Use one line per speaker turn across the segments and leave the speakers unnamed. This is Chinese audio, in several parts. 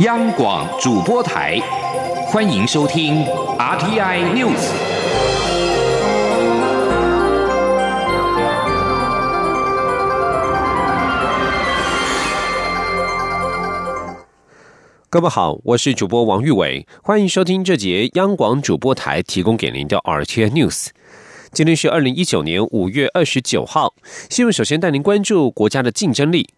央广主播台，欢迎收听 RTI News。
各位好，我是主播王玉伟，欢迎收听这节央广主播台提供给您的 RTI News。今天是二零一九年五月二十九号，新闻首先带您关注国家的竞争力。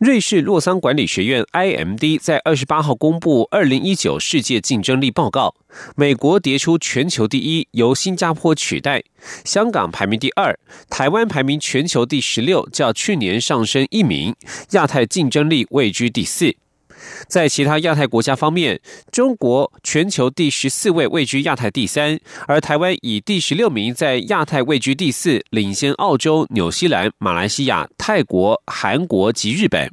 瑞士洛桑管理学院 （IMD） 在二十八号公布二零一九世界竞争力报告，美国跌出全球第一，由新加坡取代；香港排名第二，台湾排名全球第十六，较去年上升一名；亚太竞争力位居第四。在其他亚太国家方面，中国全球第十四位，位居亚太第三；而台湾以第十六名在亚太位居第四，领先澳洲、纽西兰、马来西亚、泰国、韩国及日本。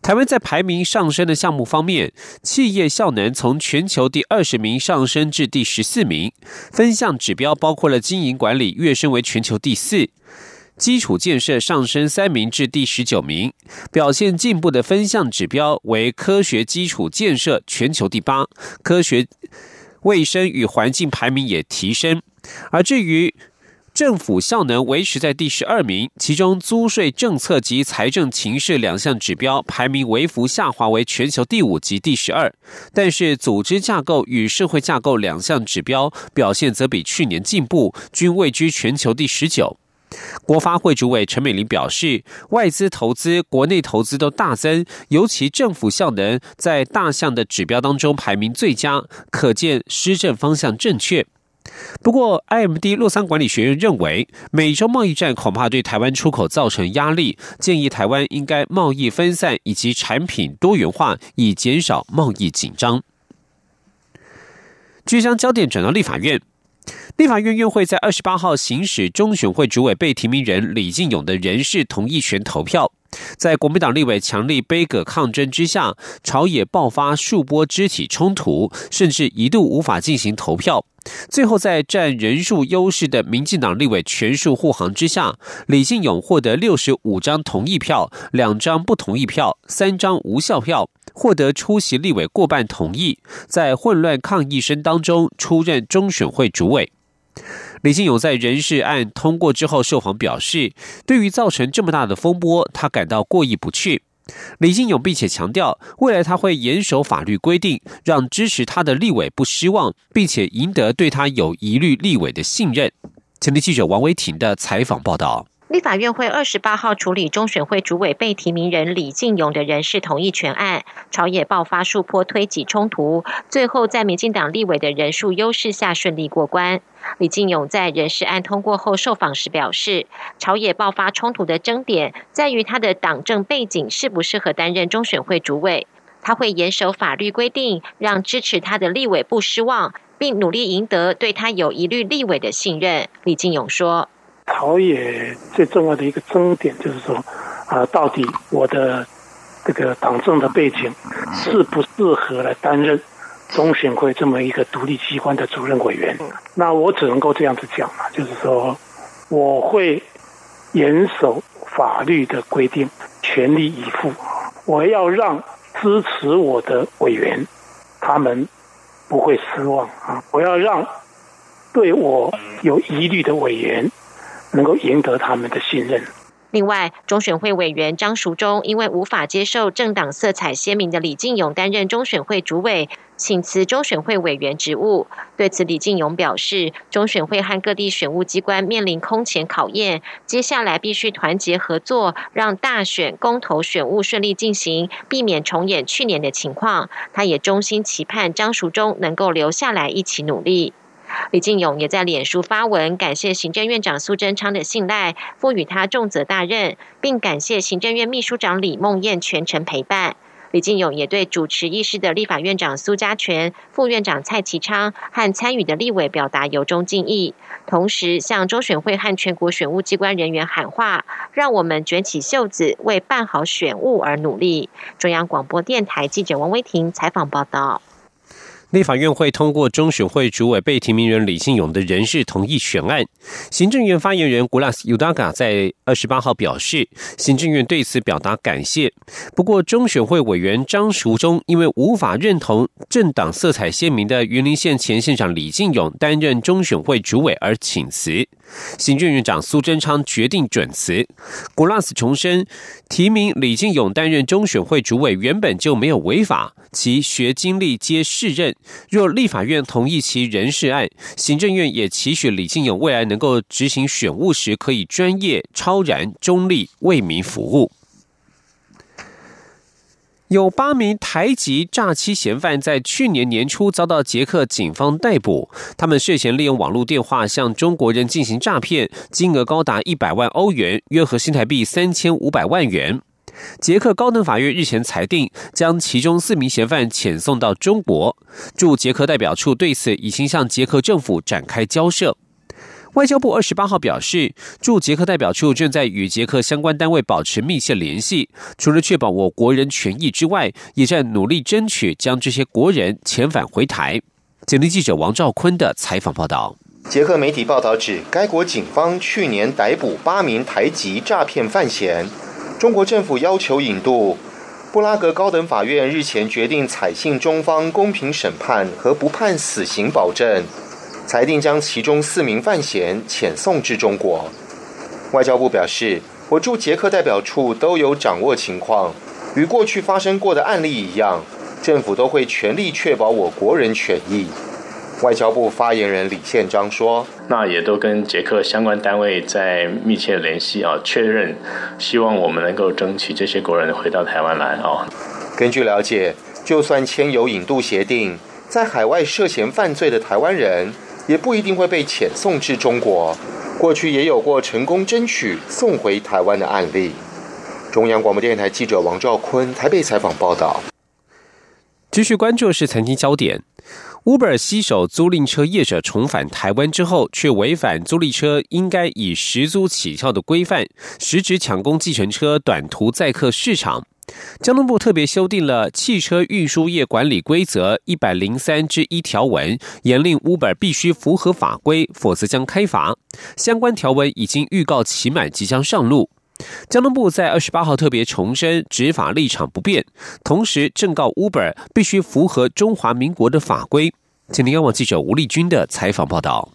台湾在排名上升的项目方面，企业效能从全球第二十名上升至第十四名，分项指标包括了经营管理跃升为全球第四。基础建设上升三名至第十九名，表现进步的分项指标为科学基础建设全球第八，科学卫生与环境排名也提升。而至于政府效能维持在第十二名，其中租税政策及财政情势两项指标排名微幅下滑为全球第五及第十二，但是组织架构与社会架构两项指标表现则比去年进步，均位居全球第十九。国发会主委陈美玲表示，外资投资、国内投资都大增，尤其政府效能在大项的指标当中排名最佳，可见施政方向正确。不过，IMD 洛桑管理学院认为，美洲贸易战恐怕对台湾出口造成压力，建议台湾应该贸易分散以及产品多元化，以减少贸易紧张。据将焦点转到立法院。立法院院会在二十八号行使中选会主委被提名人李进勇的人事同意权投票，在国民党立委强力杯葛抗争之下，朝野爆发数波肢体冲突，甚至一度无法进行投票。最后在占人数优势的民进党立委全数护航之下，李进勇获得六十五张同意票，两张不同意票，三张无效票。获得出席立委过半同意，在混乱抗议声当中出任中选会主委。李进勇在人事案通过之后受访表示，对于造成这么大的风波，他感到过意不去。李进勇并且强调，未来他会严守法律规定，让支持他的立委不失望，并且赢得对他有疑虑立委的信任。前天记者王维婷的采访报道。
立法院会二十八号处理中选会主委被提名人李进勇的人事同意权案，朝野爆发数波推挤冲突，最后在民进党立委的人数优势下顺利过关。李进勇在人事案通过后受访时表示，朝野爆发冲突的争点在于他的党政背景适不适合担任中选会主委，他会严守法律规定，让支持他的立委不失望，并努力赢得对他有疑虑立委的信任。李进勇说。
朝野最重要的一个争点就是说，啊，到底我的这个党政的背景适不适合来担任中选会这么一个独立机关的主任委员？那我只能够这样子讲了，就是说，我会严守法律的规定，全力以赴，我要让支持我的委员他们不会失望啊！我要让对我有疑虑的委员。能够赢得他们的信任。
另外，中选会委员张淑忠因为无法接受政党色彩鲜明的李进勇担任中选会主委，请辞中选会委员职务。对此，李进勇表示，中选会和各地选务机关面临空前考验，接下来必须团结合作，让大选公投选务顺利进行，避免重演去年的情况。他也衷心期盼张淑忠能够留下来一起努力。李进勇也在脸书发文，感谢行政院长苏贞昌的信赖，赋予他重责大任，并感谢行政院秘书长李梦燕全程陪伴。李进勇也对主持议事的立法院长苏家全、副院长蔡其昌和参与的立委表达由衷敬意，同时向中选会和全国选务机关人员喊话，让我们卷起袖子，为办好选务而努力。中央广播电台记者王威婷采访报道。
立法院会通过中选会主委被提名人李信勇的人事同意选案。行政院发言人古拉斯尤达卡在二十八号表示，行政院对此表达感谢。不过，中选会委员张淑忠因为无法认同政党色彩鲜明的云林县前县长李信勇担任中选会主委而请辞。行政院长苏贞昌决定准辞。古拉斯重申，提名李进勇担任中选会主委原本就没有违法，其学经历皆适任。若立法院同意其人事案，行政院也期许李进勇未来能够执行选务时可以专业、超然、中立，为民服务。有八名台籍诈欺嫌犯在去年年初遭到捷克警方逮捕，他们涉嫌利用网络电话向中国人进行诈骗，金额高达一百万欧元，约合新台币三千五百万元。捷克高等法院日前裁定，将其中四名嫌犯遣送到中国。驻捷克代表处对此已经向捷克政府展开交涉。外交部二十八号表示，驻捷克代表处正在与捷克相关单位保持密切联系，除了确保我国人权益之外，也在努力争取将这些国人遣返回台。简历记者王兆坤的采访报道。
捷克媒体报道指，该国警方去年逮捕八名台籍诈骗犯嫌。中国政府要求引渡。布拉格高等法院日前决定采信中方公平审判和不判死刑保证。裁定将其中四名犯嫌遣送至中国。外交部表示，我驻捷克代表处都有掌握情况，与过去发生过的案例一样，政府都会全力确保我国人权益。外交部发言人李宪章说：“
那也都跟捷克相关单位在密切联系啊，确认，希望我们能够争取这些国人回到台湾来啊。”
根据了解，就算签有引渡协定，在海外涉嫌犯罪的台湾人。也不一定会被遣送至中国。过去也有过成功争取送回台湾的案例。中央广播电台记者王兆坤台北采访报道。
继续关注是财经焦点：Uber 携手租赁车业者重返台湾之后，却违反租赁车应该以实租起跳的规范，实质抢攻计程车短途载客市场。交通部特别修订了《汽车运输业管理规则》一百零三之一条文，严令 Uber 必须符合法规，否则将开罚。相关条文已经预告期满，即将上路。交通部在二十八号特别重申执法立场不变，同时正告 Uber 必须符合中华民国的法规。请您央广记者吴丽君的采访报道。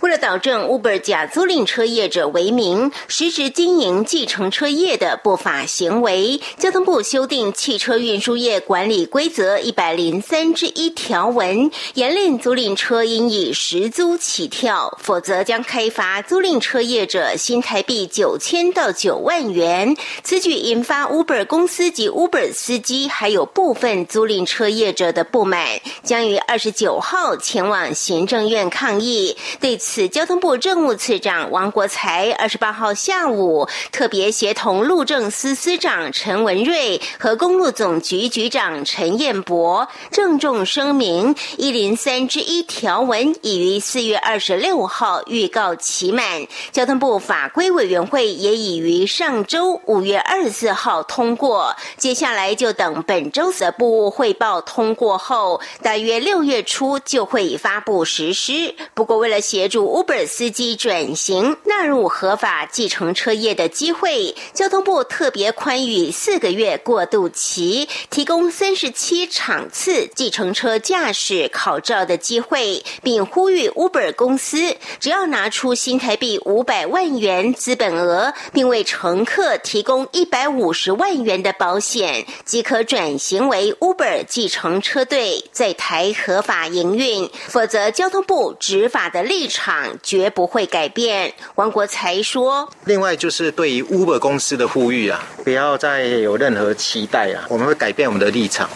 为了导正 Uber 假租赁车业者为名，实质经营计程车业的不法行为，交通部修订汽车运输业管理规则一百零三之一条文，严令租赁车应以实租起跳，否则将开罚租赁车业者新台币九千到九万元。此举引发 Uber 公司及 Uber 司机还有部分租赁车业者的不满，将于二十九号前往行政院抗议。对此，交通部政务次长王国才二十八号下午特别协同路政司司长陈文瑞和公路总局局长陈彦博郑重声明：一零三之一条文已于四月二十六号预告期满，交通部法规委员会也已于上周五月二十四号通过，接下来就等本周的部汇报通过后，大约六月初就会发布实施。不过，为了协助 Uber 司机转型纳入合法计程车业的机会，交通部特别宽裕四个月过渡期，提供三十七场次计程车驾驶考照的机会，并呼吁 Uber 公司只要拿出新台币五百万元资本额，并为乘客提供一百五十万元的保险，即可转型为 Uber 计程车队在台合法营运，否则交通部执法的。立场绝不会改变，王国才说。
另外就是对于 Uber 公司的呼吁啊，不要再有任何期待啊，我们会改变我们的立场。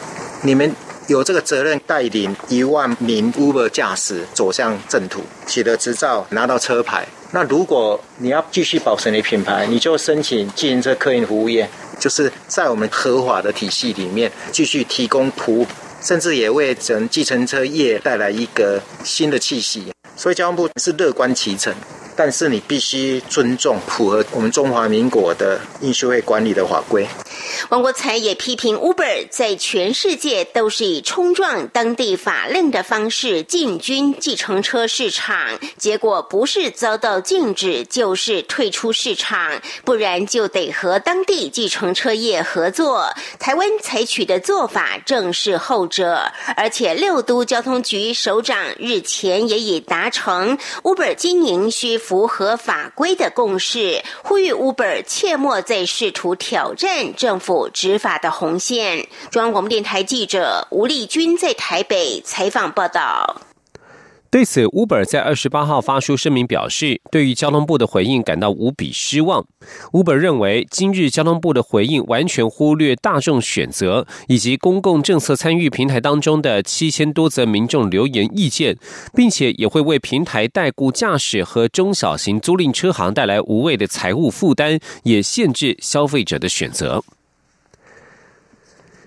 你们有这个责任带领一万名 Uber 驾驶走向正途，取得执照，拿到车牌。那如果你要继续保持你品牌，你就申请自行车客运服务业，就是在我们合法的体系里面继续提供服务，甚至也为整计程车业带来一个新的气息。所以交通部是乐观其成，但是你必须尊重符合我们中华民国的运输会管理的法规。
王国才也批评 Uber 在全世界都是以冲撞当地法令的方式进军计程车市场，结果不是遭到禁止，就是退出市场，不然就得和当地计程车业合作。台湾采取的做法正是后者，而且六都交通局首长日前也已达成 Uber 经营需符合法规的共识，呼吁 Uber 切莫再试图挑战政府执法的红线。中央广播电台记者吴丽君在台北采访报道。
对此，Uber 在二十八号发出声明表示，对于交通部的回应感到无比失望。Uber 认为，今日交通部的回应完全忽略大众选择以及公共政策参与平台当中的七千多则民众留言意见，并且也会为平台代雇驾驶和中小型租赁车行带来无谓的财务负担，也限制消费者的选择。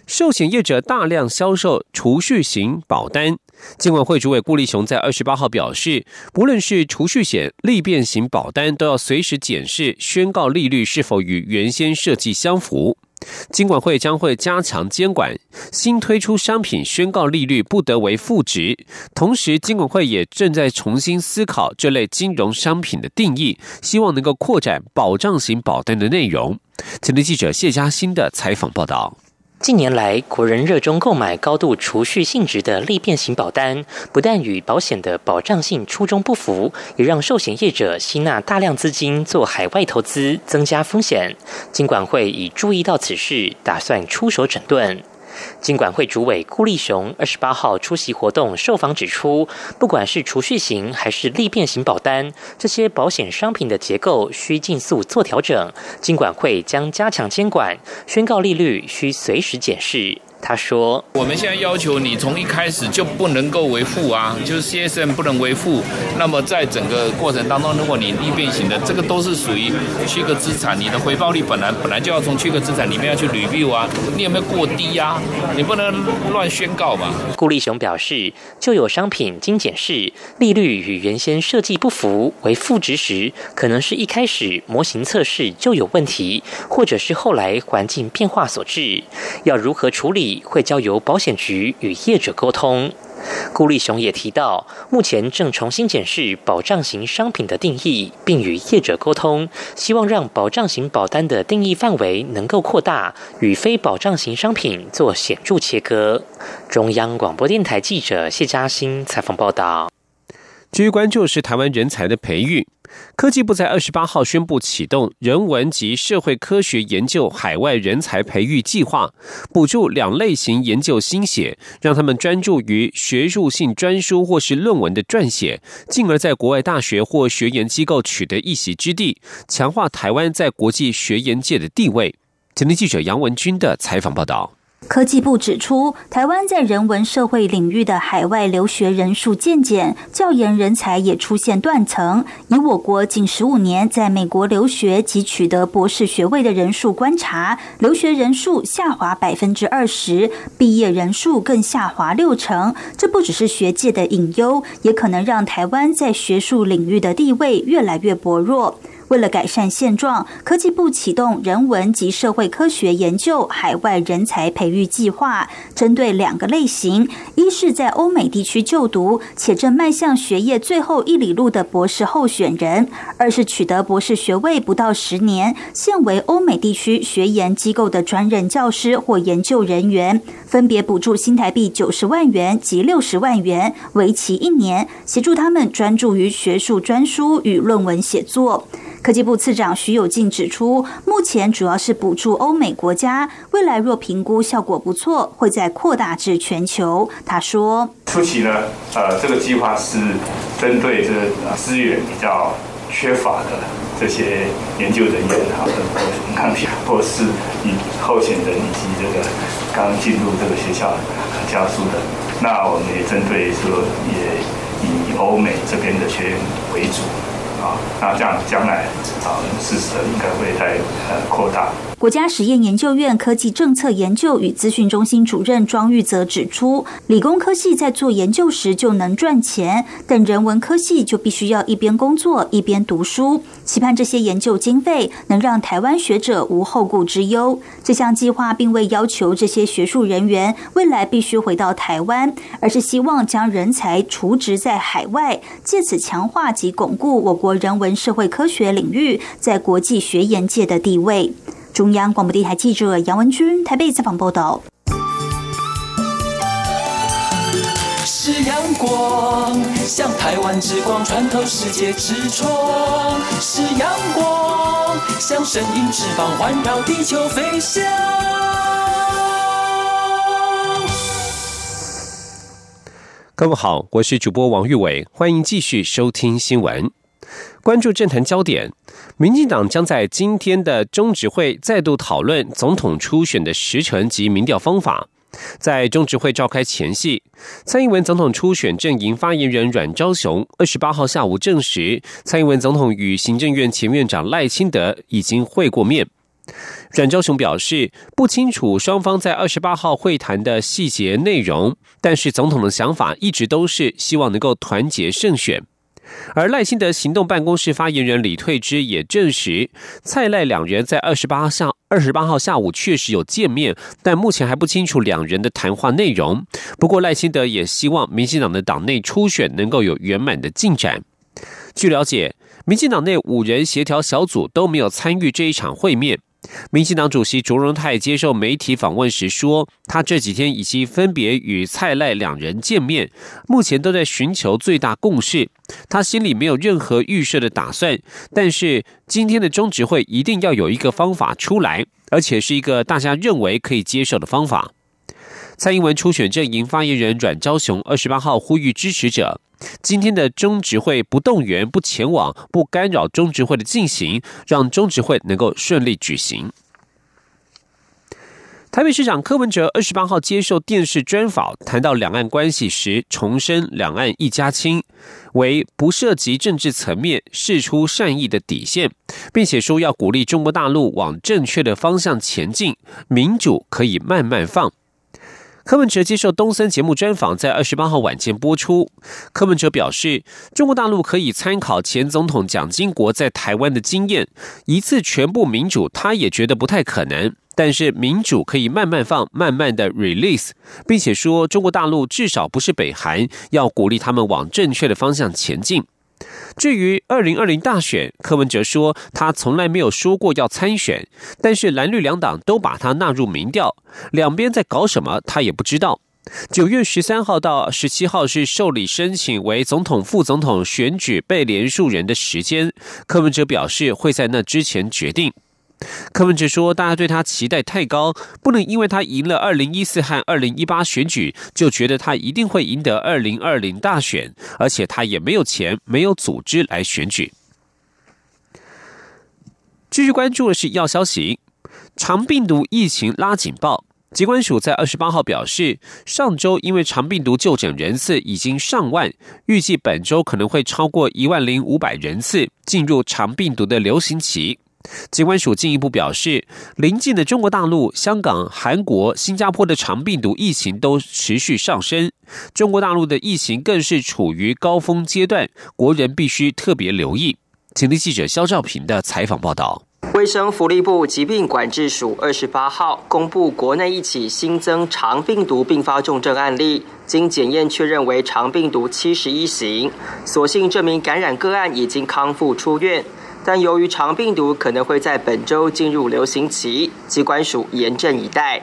寿险业者大量销售储蓄型保单。金管会主委顾立雄在二十八号表示，不论是储蓄险、利变型保单，都要随时检视宣告利率是否与原先设计相符。金管会将会加强监管，新推出商品宣告利率不得为负值。同时，金管会也正在重新思考这类金融商品的定义，希望能够扩展保障型保单的内容。前天记者谢嘉欣的采访报道。
近年来，国人热衷购买高度储蓄性质的利变型保单，不但与保险的保障性初衷不符，也让寿险业者吸纳大量资金做海外投资，增加风险。金管会已注意到此事，打算出手整顿。金管会主委顾立雄二十八号出席活动受访指出，不管是储蓄型还是利变型保单，这些保险商品的结构需尽速做调整。金管会将加强监管，宣告利率需随时检视。他说：“
我们现在要求你从一开始就不能够为负啊，就是 CSM 不能为负。那么在整个过程当中，如果你逆变型的，这个都是属于区隔资产，你的回报率本来本来就要从区隔资产里面要去 review 啊，你有没有过低呀？你不能乱宣告嘛。”
顾立雄表示，就有商品经检视利率与原先设计不符为负值时，可能是一开始模型测试就有问题，或者是后来环境变化所致，要如何处理？会交由保险局与业者沟通。顾立雄也提到，目前正重新检视保障型商品的定义，并与业者沟通，希望让保障型保单的定义范围能够扩大，与非保障型商品做显著切割。中央广播电台记者谢嘉欣采访报道。
至于关注是台湾人才的培育。科技部在二十八号宣布启动人文及社会科学研究海外人才培育计划，补助两类型研究新写，让他们专注于学术性专书或是论文的撰写，进而在国外大学或学研机构取得一席之地，强化台湾在国际学研界的地位。今天记者杨文军的采访报道。
科技部指出，台湾在人文社会领域的海外留学人数渐减，教研人才也出现断层。以我国近十五年在美国留学及取得博士学位的人数观察，留学人数下滑百分之二十，毕业人数更下滑六成。这不只是学界的隐忧，也可能让台湾在学术领域的地位越来越薄弱。为了改善现状，科技部启动人文及社会科学研究海外人才培育计划，针对两个类型：一是在欧美地区就读且正迈向学业最后一里路的博士候选人；二是取得博士学位不到十年、现为欧美地区学研机构的专任教师或研究人员，分别补助新台币九十万元及六十万元，为期一年，协助他们专注于学术专书与论文写作。科技部次长徐有进指出，目前主要是补助欧美国家，未来若评估效果不错，会再扩大至全球。他说：“
初期呢，呃，这个计划是针对这资源比较缺乏的这些研究人员，好的，看或是以候选人以及这个刚进入这个学校教书的。那我们也针对说，也以欧美这边的学员为主。”啊，那这样将来啊，事实应该会再呃扩大。
国家实验研究院科技政策研究与资讯中心主任庄玉泽指出，理工科系在做研究时就能赚钱，但人文科系就必须要一边工作一边读书。期盼这些研究经费能让台湾学者无后顾之忧。这项计划并未要求这些学术人员未来必须回到台湾，而是希望将人才储值在海外，借此强化及巩固我国人文社会科学领域在国际学研界的地位。中央广播电台记者杨文君台北采访报道。
是阳光，像台湾之光穿透世界之窗；是阳光，像神鹰翅膀环绕地球飞翔。
各位好，我是主播王玉伟，欢迎继续收听新闻。关注政坛焦点，民进党将在今天的中执会再度讨论总统初选的时程及民调方法。在中执会召开前夕，蔡英文总统初选阵营发言人阮昭雄二十八号下午证实，蔡英文总统与行政院前院长赖清德已经会过面。阮昭雄表示，不清楚双方在二十八号会谈的细节内容，但是总统的想法一直都是希望能够团结胜选。而赖清德行动办公室发言人李退之也证实，蔡赖两人在二十八下二十八号下午确实有见面，但目前还不清楚两人的谈话内容。不过赖清德也希望民进党的党内初选能够有圆满的进展。据了解，民进党内五人协调小组都没有参与这一场会面。民进党主席卓荣泰接受媒体访问时说，他这几天已经分别与蔡赖两人见面，目前都在寻求最大共识。他心里没有任何预设的打算，但是今天的中执会一定要有一个方法出来，而且是一个大家认为可以接受的方法。蔡英文初选阵营发言人阮昭雄二十八号呼吁支持者。今天的中执会不动员、不前往、不干扰中执会的进行，让中执会能够顺利举行。台北市长柯文哲二十八号接受电视专访，谈到两岸关系时，重申两岸一家亲，为不涉及政治层面、事出善意的底线，并且说要鼓励中国大陆往正确的方向前进，民主可以慢慢放。柯文哲接受东森节目专访，在二十八号晚间播出。柯文哲表示，中国大陆可以参考前总统蒋经国在台湾的经验，一次全部民主，他也觉得不太可能。但是民主可以慢慢放，慢慢的 release，并且说中国大陆至少不是北韩，要鼓励他们往正确的方向前进。至于二零二零大选，柯文哲说他从来没有说过要参选，但是蓝绿两党都把他纳入民调，两边在搞什么他也不知道。九月十三号到十七号是受理申请为总统、副总统选举被连署人的时间，柯文哲表示会在那之前决定。柯文哲说：“大家对他期待太高，不能因为他赢了二零一四和二零一八选举，就觉得他一定会赢得二零二零大选。而且他也没有钱，没有组织来选举。”继续关注的是要消息：长病毒疫情拉警报。疾管署在二十八号表示，上周因为长病毒就诊人次已经上万，预计本周可能会超过一万零五百人次进入长病毒的流行期。机关署进一步表示，邻近的中国大陆、香港、韩国、新加坡的长病毒疫情都持续上升，中国大陆的疫情更是处于高峰阶段，国人必须特别留意。请听记者肖兆平的采访报道。
卫生福利部疾病管制署二十八号公布国内一起新增肠病毒并发重症案例，经检验确认为肠病毒七十一型，所幸这名感染个案已经康复出院。但由于长病毒可能会在本周进入流行期，机关署严阵以待。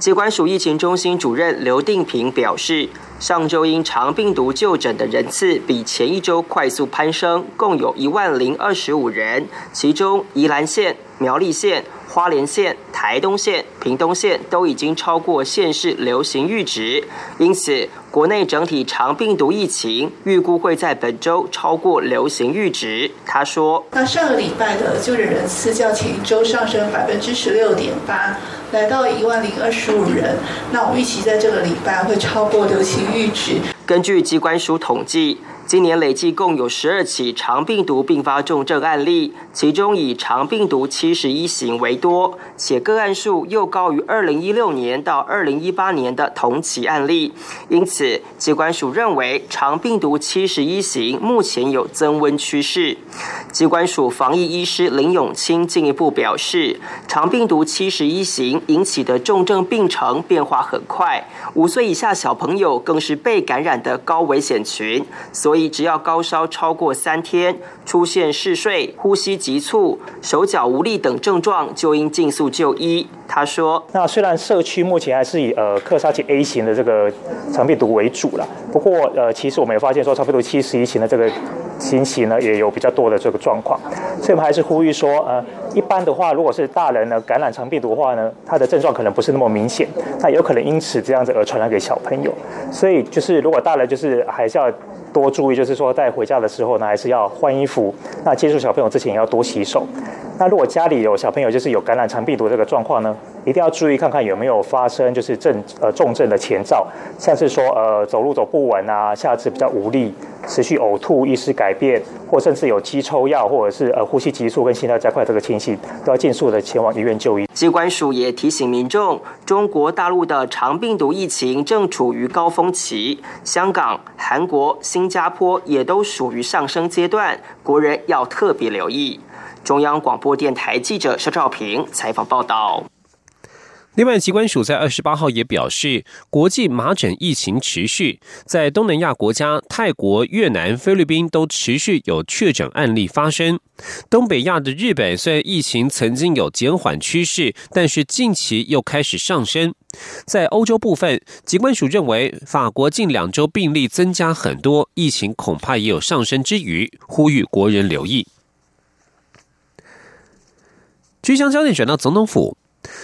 机关署疫情中心主任刘定平表示，上周因长病毒就诊的人次比前一周快速攀升，共有一万零二十五人，其中宜兰县、苗栗县。花莲县、台东县、屏东县都已经超过县市流行阈值，因此国内整体长病毒疫情预估会在本周超过流行阈值。他说：“
那上个礼拜的就诊人次较前一周上升百分之十六点八，来到一万零二十五人。那我预期在这个礼拜会超过流行阈值。”
根据机关署统计。今年累计共有十二起肠病毒并发重症案例，其中以肠病毒七十一型为多，且个案数又高于二零一六年到二零一八年的同期案例。因此，机关署认为肠病毒七十一型目前有增温趋势。机关署防疫医师林永清进一步表示，肠病毒七十一型引起的重症病程变化很快，五岁以下小朋友更是被感染的高危险群，所。所以，只要高烧超过三天，出现嗜睡、呼吸急促、手脚无力等症状，就应尽速就医。他说：“
那虽然社区目前还是以呃克沙奇 A 型的这个肠病毒为主了，不过呃，其实我们也发现说，肠病毒七十一型的这个情形呢，也有比较多的这个状况。所以，我们还是呼吁说，呃，一般的话，如果是大人呢感染肠病毒的话呢，他的症状可能不是那么明显，那有可能因此这样子而传染给小朋友。所以，就是如果大人就是还是要。”多注意，就是说在回家的时候呢，还是要换衣服。那接触小朋友之前要多洗手。那如果家里有小朋友，就是有感染肠病毒这个状况呢，一定要注意看看有没有发生就是症呃重症的前兆，像是说呃走路走不稳啊，下肢比较无力，持续呕吐、意识改变，或甚至有肌抽药或者是呃呼吸急促跟心跳加快这个情形，都要尽速的前往医院就医。
机关署也提醒民众，中国大陆的肠病毒疫情正处于高峰期，香港、韩国、新加坡也都属于上升阶段，国人要特别留意。中央广播电台记者肖兆平采访报道。
另外，疾管署在二十八号也表示，国际麻疹疫情持续，在东南亚国家泰国、越南、菲律宾都持续有确诊案例发生。东北亚的日本虽然疫情曾经有减缓趋势，但是近期又开始上升。在欧洲部分，疾管署认为法国近两周病例增加很多，疫情恐怕也有上升之余，呼吁国人留意。据将焦点转到总统府，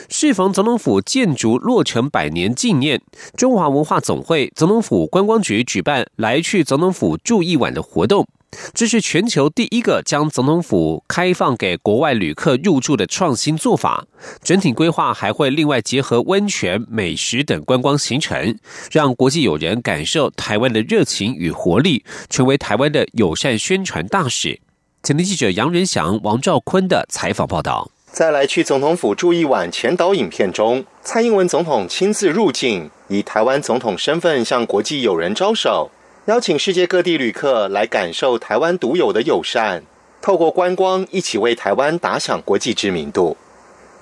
适逢总统府建筑落成百年纪念，中华文化总会、总统府观光局举办来去总统府住一晚的活动。这是全球第一个将总统府开放给国外旅客入住的创新做法。整体规划还会另外结合温泉、美食等观光行程，让国际友人感受台湾的热情与活力，成为台湾的友善宣传大使。前天记者杨仁祥、王兆坤的采访报道。
在来去总统府住一晚前导影片中，蔡英文总统亲自入境，以台湾总统身份向国际友人招手，邀请世界各地旅客来感受台湾独有的友善，透过观光一起为台湾打响国际知名度。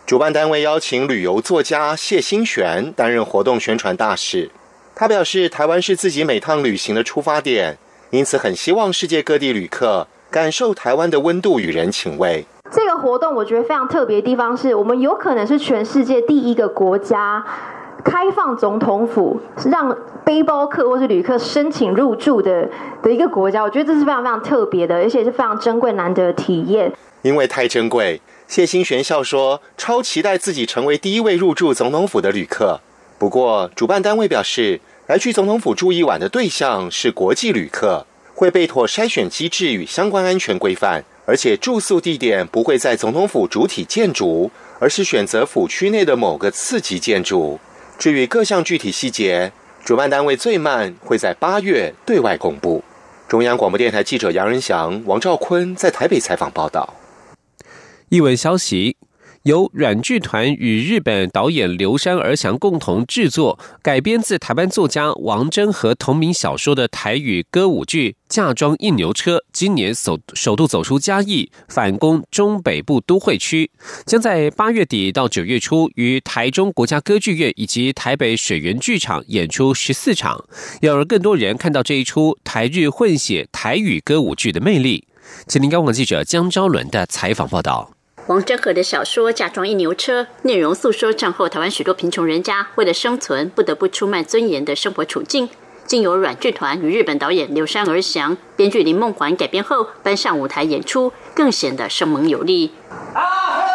主办单位邀请旅游作家谢新璇担任活动宣传大使，他表示，台湾是自己每趟旅行的出发点，因此很希望世界各地旅客感受台湾的温度与人情味。
这个活动我觉得非常特别的地方是，我们有可能是全世界第一个国家开放总统府，让背包客或是旅客申请入住的的一个国家。我觉得这是非常非常特别的，而且是非常珍贵难得的体验。
因为太珍贵，谢新玄笑说，超期待自己成为第一位入住总统府的旅客。不过，主办单位表示，来去总统府住一晚的对象是国际旅客，会被妥筛选机制与相关安全规范。而且住宿地点不会在总统府主体建筑，而是选择府区内的某个次级建筑。至于各项具体细节，主办单位最慢会在八月对外公布。中央广播电台记者杨仁祥、王兆坤在台北采访报道。
译文消息。由软剧团与日本导演刘山而祥共同制作，改编自台湾作家王珍和同名小说的台语歌舞剧《嫁妆印牛车》，今年首首度走出嘉义，反攻中北部都会区，将在八月底到九月初于台中国家歌剧院以及台北水源剧场演出十四场，要让更多人看到这一出台日混血台语歌舞剧的魅力。请听高广记者江昭伦的采访报道。
王真和的小说《嫁妆一牛车》内容诉说战后台湾许多贫穷人家为了生存不得不出卖尊严的生活处境，经由软剧团与日本导演柳山而祥、编剧林梦环改编后搬上舞台演出，更显得生猛有力。《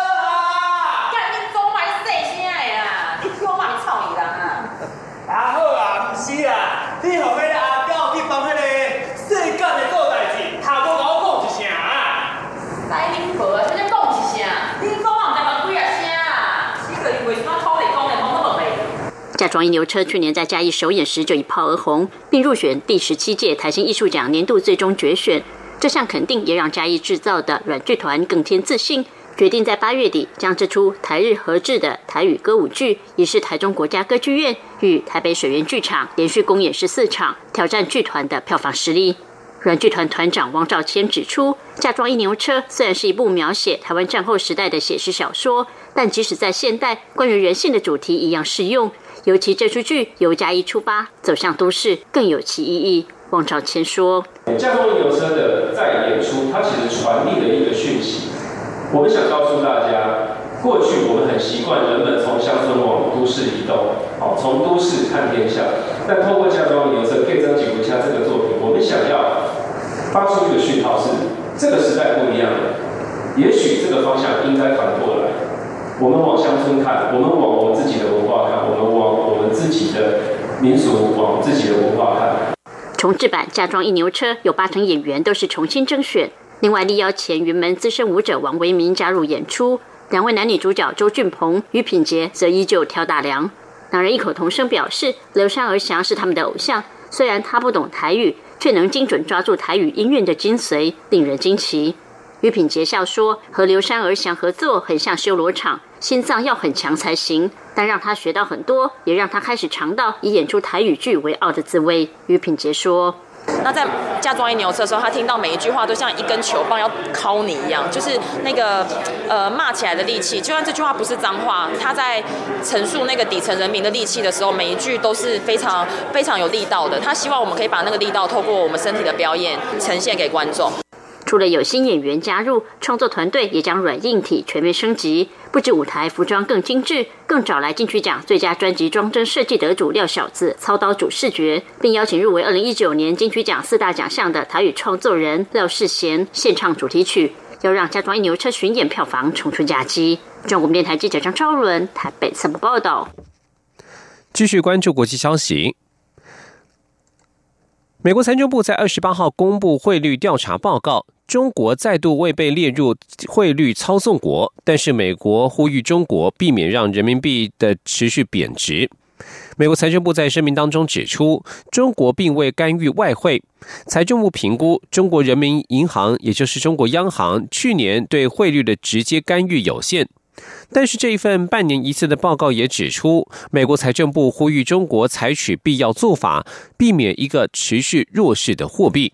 嫁妆一牛车去年在嘉义首演时就一炮而红，并入选第十七届台新艺术奖年度最终决选。这项肯定也让嘉义制造的软剧团更添自信，决定在八月底将这出台日合制的台语歌舞剧，也是台中国家歌剧院与台北水源剧场连续公演十四场，挑战剧团的票房实力。软剧团团长汪兆谦指出，《嫁妆一牛车》虽然是一部描写台湾战后时代的写实小说，但即使在现代，关于人性的主题一样适用。尤其这出剧由嘉义出发走向都市，更有其意义。汪兆谦说：“
驾中牛车的在演出，它其实传递了一个讯息。我们想告诉大家，过去我们很习惯人们从乡村往都市移动，好，从都市看天下。但透过驾中牛车，可以再举一下这个作品，我们想要发出一个讯号是：这个时代不一样了，也许这个方向应该反过来。我们往乡村看，我们往我们自己的文化看，我们往我们自己的民俗，往自己的文化看。”
重制版《嫁妆一牛车》有八成演员都是重新征选，另外力邀前云门资深舞者王维明加入演出。两位男女主角周俊鹏、于品杰则依旧挑大梁。两人异口同声表示，刘山儿祥是他们的偶像。虽然他不懂台语，却能精准抓住台语音乐的精髓，令人惊奇。于品杰笑说：“和刘山儿祥合作很像修罗场，心脏要很强才行。”但让他学到很多，也让他开始尝到以演出台语剧为傲的滋味。于品杰说：“
那在嫁妆一牛车的时候，他听到每一句话都像一根球棒要敲你一样，就是那个呃骂起来的力气。就算这句话不是脏话，他在陈述那个底层人民的力气的时候，每一句都是非常非常有力道的。他希望我们可以把那个力道透过我们身体的表演呈现给观众。”
除了有新演员加入，创作团队也将软硬体全面升级，不止舞台服装更精致，更找来金曲奖最佳专辑装帧设计得主廖小子操刀主视觉，并邀请入围二零一九年金曲奖四大奖项的台语创作人廖世贤献唱主题曲，要让《家装一牛车》巡演票房重出佳绩。中国电台记者张超伦台北采访报道。
继续关注国际消息。美国财政部在二十八号公布汇率调查报告。中国再度未被列入汇率操纵国，但是美国呼吁中国避免让人民币的持续贬值。美国财政部在声明当中指出，中国并未干预外汇。财政部评估，中国人民银行也就是中国央行去年对汇率的直接干预有限。但是这一份半年一次的报告也指出，美国财政部呼吁中国采取必要做法，避免一个持续弱势的货币。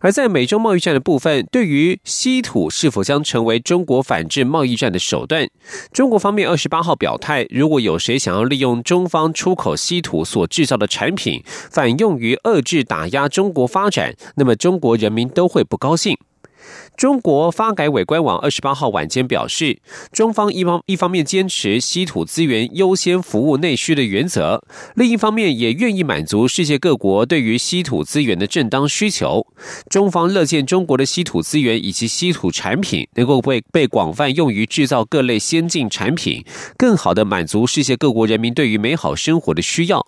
而在美中贸易战的部分，对于稀土是否将成为中国反制贸易战的手段，中国方面二十八号表态，如果有谁想要利用中方出口稀土所制造的产品，反用于遏制打压中国发展，那么中国人民都会不高兴。中国发改委官网二十八号晚间表示，中方一方一方面坚持稀土资源优先服务内需的原则，另一方面也愿意满足世界各国对于稀土资源的正当需求。中方乐见中国的稀土资源以及稀土产品能够被被广泛用于制造各类先进产品，更好的满足世界各国人民对于美好生活的需要。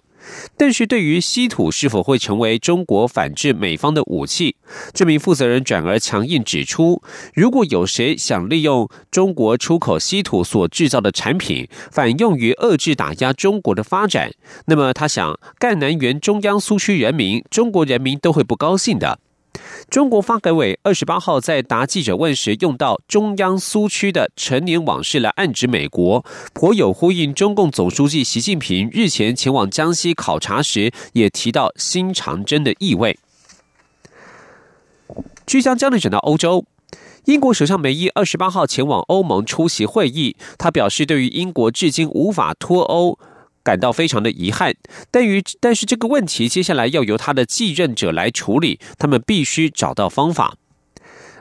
但是对于稀土是否会成为中国反制美方的武器，这名负责人转而强硬指出，如果有谁想利用中国出口稀土所制造的产品，反用于遏制打压中国的发展，那么他想，赣南原中央苏区人民、中国人民都会不高兴的。中国发改委二十八号在答记者问时，用到中央苏区的陈年往事来暗指美国，颇有呼应中共总书记习近平日前前往江西考察时也提到新长征的意味。即将将内转到欧洲，英国首相梅伊二十八号前往欧盟出席会议，他表示对于英国至今无法脱欧。感到非常的遗憾，但于但是这个问题接下来要由他的继任者来处理，他们必须找到方法。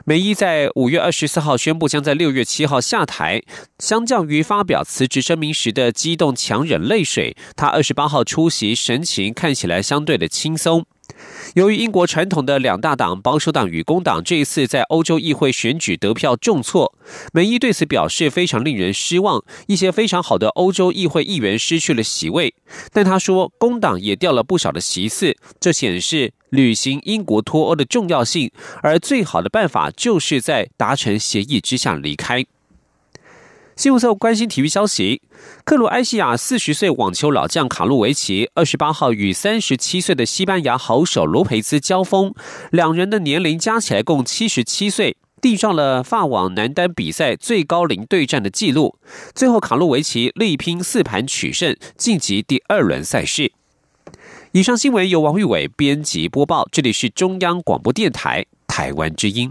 梅伊在五月二十四号宣布将在六月七号下台，相较于发表辞职声明时的激动强忍泪水，他二十八号出席神情看起来相对的轻松。由于英国传统的两大党保守党与工党这一次在欧洲议会选举得票重挫，梅伊对此表示非常令人失望。一些非常好的欧洲议会议员失去了席位，但他说工党也掉了不少的席次，这显示履行英国脱欧的重要性。而最好的办法就是在达成协议之下离开。新闻后关心体育消息，克罗埃西亚四十岁网球老将卡路维奇二十八号与三十七岁的西班牙好手罗培兹交锋，两人的年龄加起来共七十七岁，缔上了法网男单比赛最高龄对战的纪录。最后，卡路维奇力拼四盘取胜，晋级第二轮赛事。以上新闻由王玉伟编辑播报，这里是中央广播电台台湾之音。